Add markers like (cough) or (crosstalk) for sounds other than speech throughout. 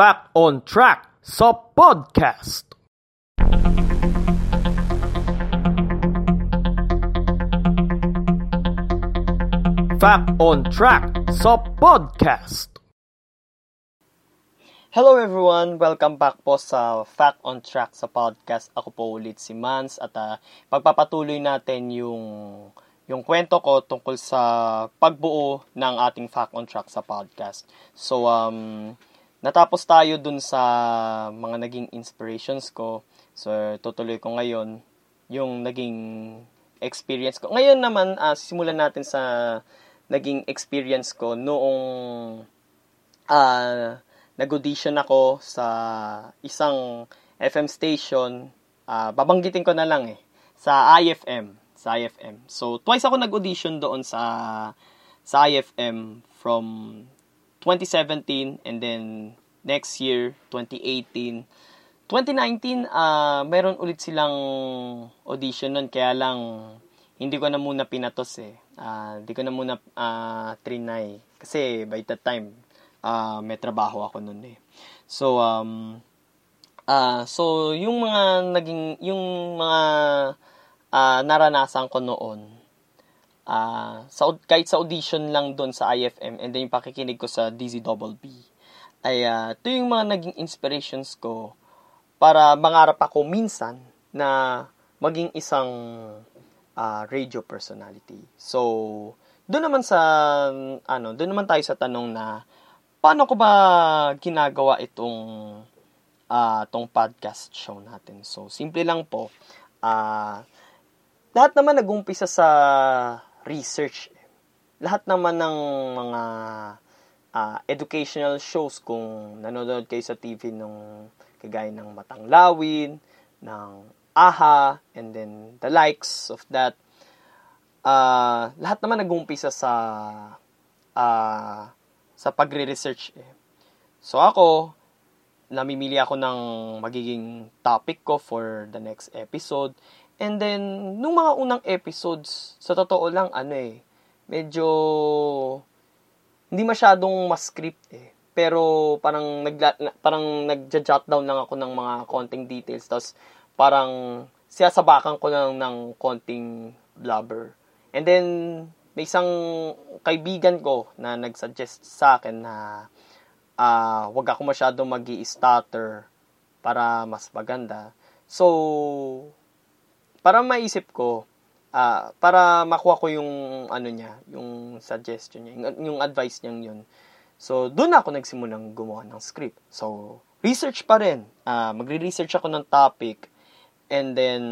Fact on Track sa podcast. Fact on Track sa podcast. Hello everyone! Welcome back po sa Fact on Track sa podcast. Ako po ulit si Mans at uh, pagpapatuloy natin yung yung kwento ko tungkol sa pagbuo ng ating Fact on Track sa podcast. So um natapos tayo dun sa mga naging inspirations ko. So tutuloy ko ngayon yung naging experience ko. Ngayon naman uh, simulan natin sa naging experience ko noong uh, nag-audition ako sa isang FM station. Uh, babanggitin ko na lang eh. Sa IFM. Sa IFM. So, twice ako nag-audition doon sa sa IFM from 2017 and then next year, 2018. 2019, uh, meron ulit silang audition nun, kaya lang hindi ko na muna pinatos eh. Uh, hindi ko na muna uh, trinay. Kasi by that time, uh, may trabaho ako noon eh. So, um, uh, so yung mga naging, yung mga uh, naranasan ko noon, uh, sa, kahit sa audition lang doon sa IFM, and then yung pakikinig ko sa DZBB, ay uh, ito yung mga naging inspirations ko para mangarap ako minsan na maging isang uh, radio personality. So, doon naman sa ano, doon naman tayo sa tanong na paano ko ba ginagawa itong uh, tong podcast show natin. So, simple lang po. Uh, lahat naman nag-umpisa sa research. Lahat naman ng mga uh, educational shows kung nanonood kayo sa TV nung kagaya ng Matang Lawin, ng AHA, and then the likes of that. Uh, lahat naman nag-uumpisa sa uh, sa pagre-research eh. So ako, namimili ako ng magiging topic ko for the next episode. And then, nung mga unang episodes, sa totoo lang, ano eh, medyo hindi masyadong ma-script eh. Pero parang nagla, parang nagja-jot down lang ako ng mga konting details tapos parang siyasabakan ko lang ng konting blubber. And then, may isang kaibigan ko na nagsuggest sa akin na uh, wag ako masyadong mag stutter para mas maganda. So, para maisip ko, uh, para makuha ko yung ano niya, yung suggestion niya, yung, advice niya yun. So, doon ako nagsimulang gumawa ng script. So, research pa rin. Uh, magre-research ako ng topic And then,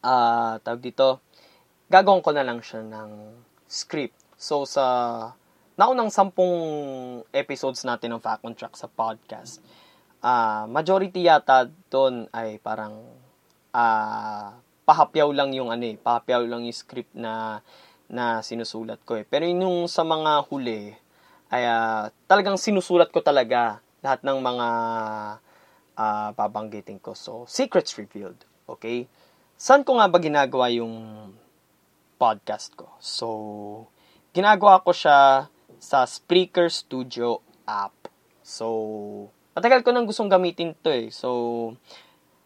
uh, tawag dito, gagawin ko na lang siya ng script. So, sa naunang sampung episodes natin ng Fact on Track sa podcast, uh, majority yata doon ay parang uh, pahapyaw lang yung ano eh, pahapyaw lang yung script na na sinusulat ko eh. Pero yung sa mga huli, ay uh, talagang sinusulat ko talaga lahat ng mga uh, babanggitin ko. So, secrets revealed. Okay? Saan ko nga ba ginagawa yung podcast ko? So, ginagawa ko siya sa Spreaker Studio app. So, matagal ko nang gustong gamitin to eh. So,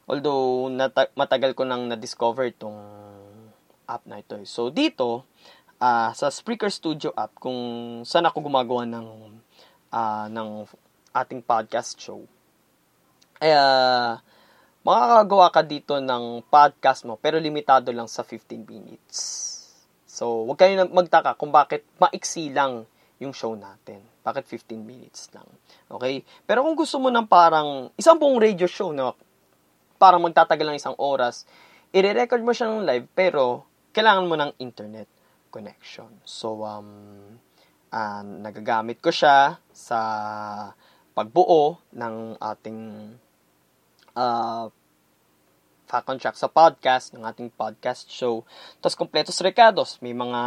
although nata- matagal ko nang na-discover tong app na ito eh. So, dito, uh, sa Spreaker Studio app, kung saan ako gumagawa ng, uh, ng ating podcast show, ay, uh, makakagawa ka dito ng podcast mo, pero limitado lang sa 15 minutes. So, huwag kayo magtaka kung bakit maiksi lang yung show natin. Bakit 15 minutes lang? Okay? Pero kung gusto mo ng parang isang buong radio show na parang magtatagal ng isang oras, i-record mo siya ng live pero kailangan mo ng internet connection. So, um, uh, nagagamit ko siya sa pagbuo ng ating uh, fact on sa podcast, ng ating podcast show. Tapos, kompletos recados. May mga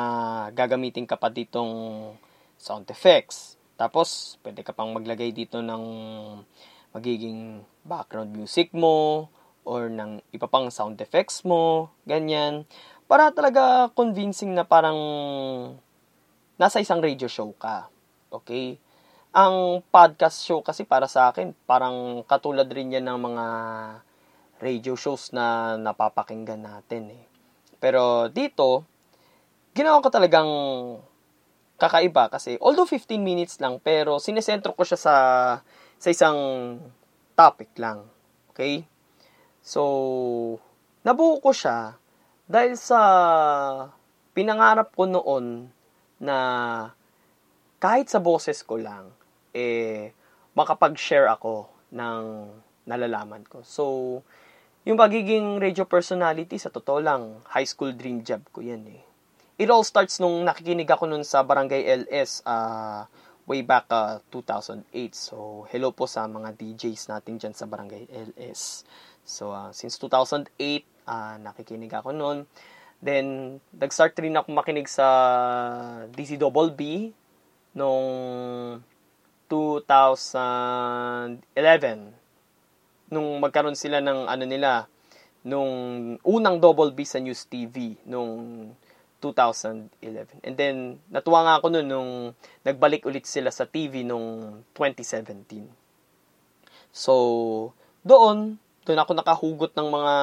gagamitin ka pa ditong sound effects. Tapos, pwede ka pang maglagay dito ng magiging background music mo or ng iba pang sound effects mo, ganyan. Para talaga convincing na parang nasa isang radio show ka. Okay? ang podcast show kasi para sa akin, parang katulad rin yan ng mga radio shows na napapakinggan natin eh. Pero dito, ginawa ko talagang kakaiba kasi although 15 minutes lang pero sinesentro ko siya sa sa isang topic lang. Okay? So, nabuo ko siya dahil sa pinangarap ko noon na kahit sa boses ko lang, eh, makapag-share ako ng nalalaman ko. So, yung pagiging radio personality, sa totoo lang, high school dream job ko yan eh. It all starts nung nakikinig ako nun sa Barangay LS uh, way back uh, 2008. So, hello po sa mga DJs natin dyan sa Barangay LS. So, uh, since 2008, uh, nakikinig ako nun. Then, nag-start rin ako makinig sa DCBB nung 2011 nung magkaroon sila ng ano nila nung unang double B sa News TV nung 2011. And then natuwa nga ako noon nung nagbalik ulit sila sa TV nung 2017. So doon doon ako nakahugot ng mga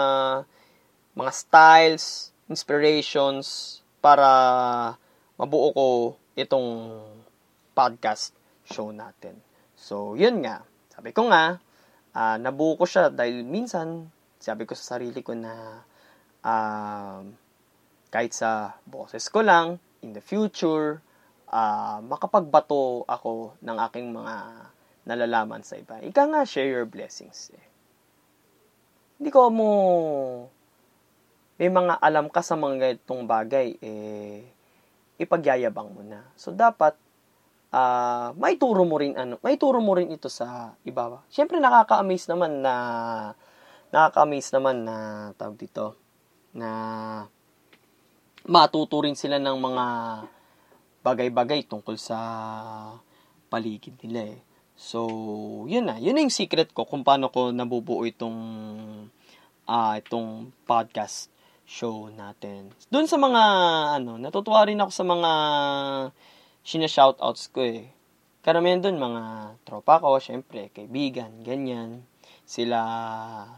mga styles, inspirations para mabuo ko itong podcast show natin. So, yun nga. Sabi ko nga, uh, nabuo ko siya dahil minsan, sabi ko sa sarili ko na uh, kahit sa boses ko lang, in the future, uh, makapagbato ako ng aking mga nalalaman sa iba. Ika nga, share your blessings. Eh. Hindi ko mo may mga alam ka sa mga ganitong bagay, eh, ipagyayabang mo na. So, dapat, uh, may turo mo rin ano, may turo mo rin ito sa iba. Siyempre nakaka-amaze naman na nakaka-amaze naman na tawag dito na matuto rin sila ng mga bagay-bagay tungkol sa paligid nila eh. So, yun na. Yun na yung secret ko kung paano ko nabubuo itong uh, itong podcast show natin. Doon sa mga ano, natutuwa rin ako sa mga sina-shoutouts ko eh. Karamihan doon mga tropa ko, syempre, kaibigan, ganyan. Sila,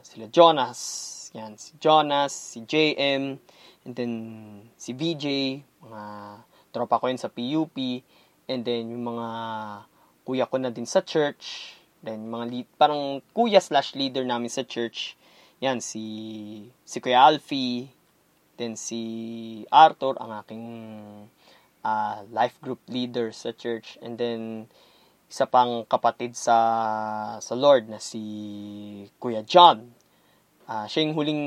sila Jonas, yan, si Jonas, si JM, and then si VJ, mga tropa ko yun sa PUP, and then yung mga kuya ko na din sa church, then mga lead, parang kuya slash leader namin sa church, yan, si, si Kuya Alfie, then si Arthur, ang aking uh, life group leader sa church and then isa pang kapatid sa sa Lord na si Kuya John. Uh, siya yung huling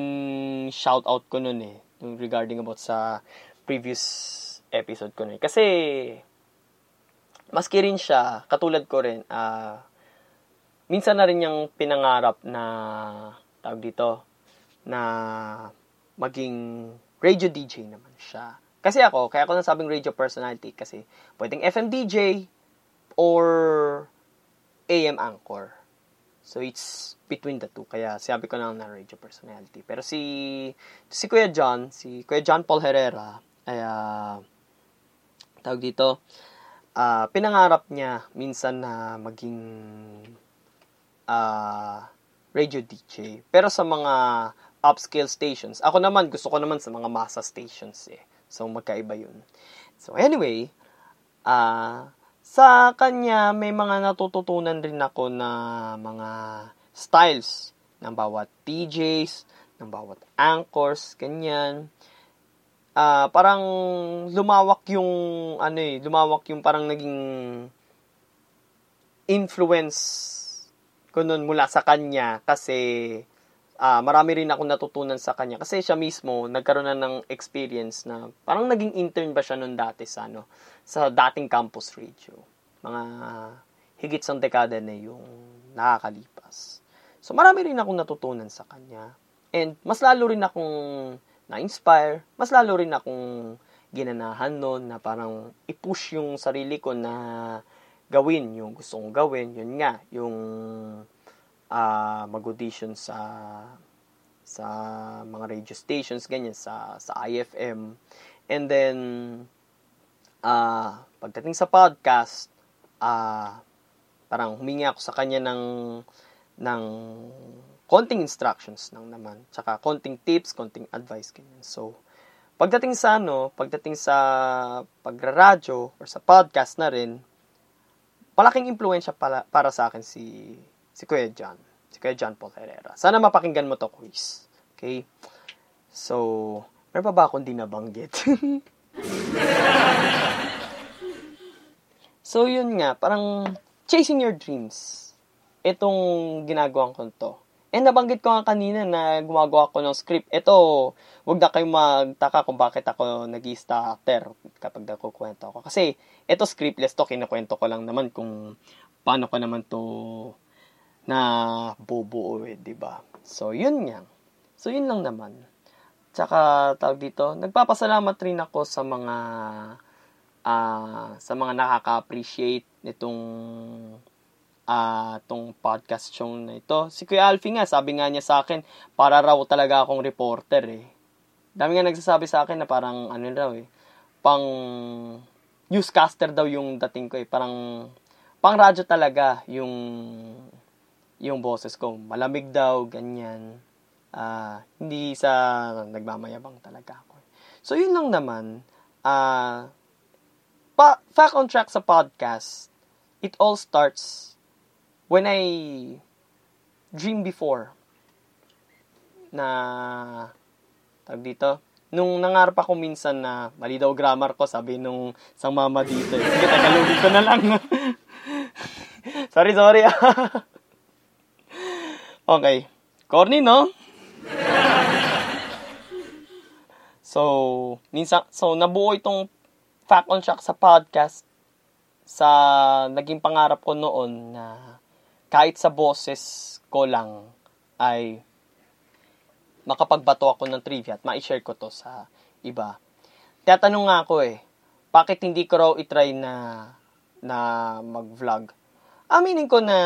shout out ko noon eh regarding about sa previous episode ko noon. Kasi maski rin siya, katulad ko rin, uh, minsan na rin niyang pinangarap na tawag dito na maging radio DJ naman siya. Kasi ako, kaya ako nasabing radio personality kasi pwedeng FM DJ or AM anchor. So it's between the two. Kaya sabi ko lang na radio personality. Pero si si Kuya John, si Kuya John Paul Herrera, ay uh, tawag dito, uh, pinangarap niya minsan na maging uh, radio DJ. Pero sa mga upscale stations, ako naman, gusto ko naman sa mga masa stations eh. So, magkaiba yun. So, anyway, uh, sa kanya, may mga natututunan rin ako na mga styles ng bawat DJs, ng bawat anchors, ganyan. Uh, parang lumawak yung, ano eh, lumawak yung parang naging influence ko nun mula sa kanya kasi uh, marami rin ako natutunan sa kanya. Kasi siya mismo nagkaroon na ng experience na parang naging intern ba siya noon dati sa ano sa dating campus radio. Mga higit sa dekada na yung nakakalipas. So marami rin akong natutunan sa kanya. And mas lalo rin akong na-inspire mas lalo rin akong ginanahan noon na parang i-push yung sarili ko na gawin yung gusto kong gawin. Yun nga yung uh, mag-audition sa sa mga radio stations ganyan sa sa IFM and then uh, pagdating sa podcast uh, parang humingi ako sa kanya ng ng konting instructions lang naman. Tsaka konting tips, konting advice, ganyan. So, pagdating sa ano, pagdating sa pagraradyo or sa podcast na rin, malaking impluensya para, para sa akin si si Kuya John. Si Kuya John Paul Herrera. Sana mapakinggan mo to quiz. Okay? So, meron pa ba akong di nabanggit? (laughs) so, yun nga. Parang chasing your dreams. Itong ginagawa ko to. And nabanggit ko nga kanina na gumagawa ko ng script. Ito, wag na kayong magtaka kung bakit ako nag starter kapag nagkukwento ako. Kasi, ito scriptless to, kinukwento ko lang naman kung paano ko naman to na bubuo eh, di ba? So, yun nga. So, yun lang naman. Tsaka, tawag dito, nagpapasalamat rin ako sa mga uh, sa mga nakaka-appreciate nitong uh, tong podcast show na ito. Si Kuya Alfie nga, sabi nga niya sa akin, para raw talaga akong reporter eh. Dami nga nagsasabi sa akin na parang ano raw eh, pang newscaster daw yung dating ko eh. Parang pang radyo talaga yung yung boses ko. Malamig daw, ganyan. Uh, hindi sa nagmamayabang talaga ako. So, yun lang naman. Uh, pa, fact on track sa podcast, it all starts when I dream before na tag dito, nung nangarap ako minsan na mali daw grammar ko, sabi nung sang mama dito. Eh. Sige, tagalogin ko na lang. (laughs) sorry, sorry. (laughs) okay. Corny, no? (laughs) so, minsan, so, nabuo itong Fact on Shock sa podcast sa naging pangarap ko noon na kahit sa boses ko lang ay makapagbato ako ng trivia at ma-share ko to sa iba. Tatanong nga ako eh, bakit hindi ko raw itry na na mag-vlog? Aminin ko na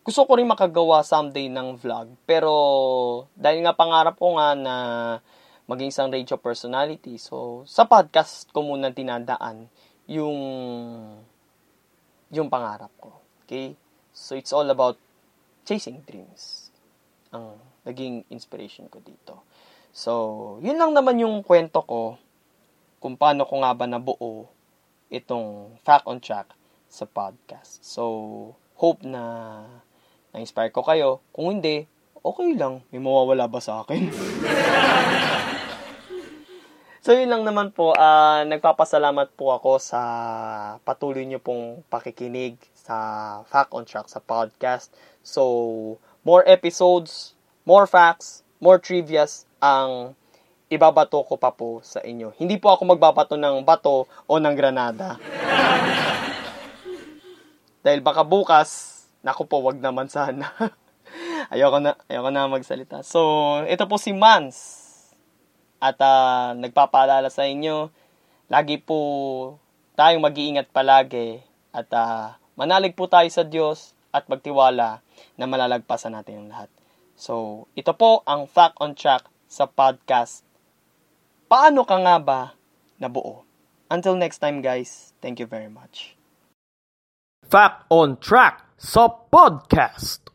gusto ko rin makagawa someday ng vlog. Pero dahil nga pangarap ko nga na maging isang radio personality, so sa podcast ko muna tinadaan yung yung pangarap ko. Okay? So, it's all about chasing dreams. Ang naging inspiration ko dito. So, yun lang naman yung kwento ko kung paano ko nga ba nabuo itong Fact on Track sa podcast. So, hope na na-inspire ko kayo. Kung hindi, okay lang. May mawawala ba sa akin? (laughs) So, yun lang naman po. Uh, nagpapasalamat po ako sa patuloy niyo pong pakikinig sa Fact on Track sa podcast. So, more episodes, more facts, more trivias ang ibabato ko pa po sa inyo. Hindi po ako magbabato ng bato o ng granada. (laughs) Dahil baka bukas, naku po, wag naman sana. (laughs) ayoko na, ayoko na magsalita. So, ito po si Mans at uh, nagpapaalala sa inyo, lagi po tayong mag-iingat palagi at uh, manalig po tayo sa Diyos at magtiwala na malalagpasan natin ang lahat. So, ito po ang Fact on Track sa podcast. Paano ka nga ba nabuo? Until next time guys, thank you very much. Fact on Track sa podcast.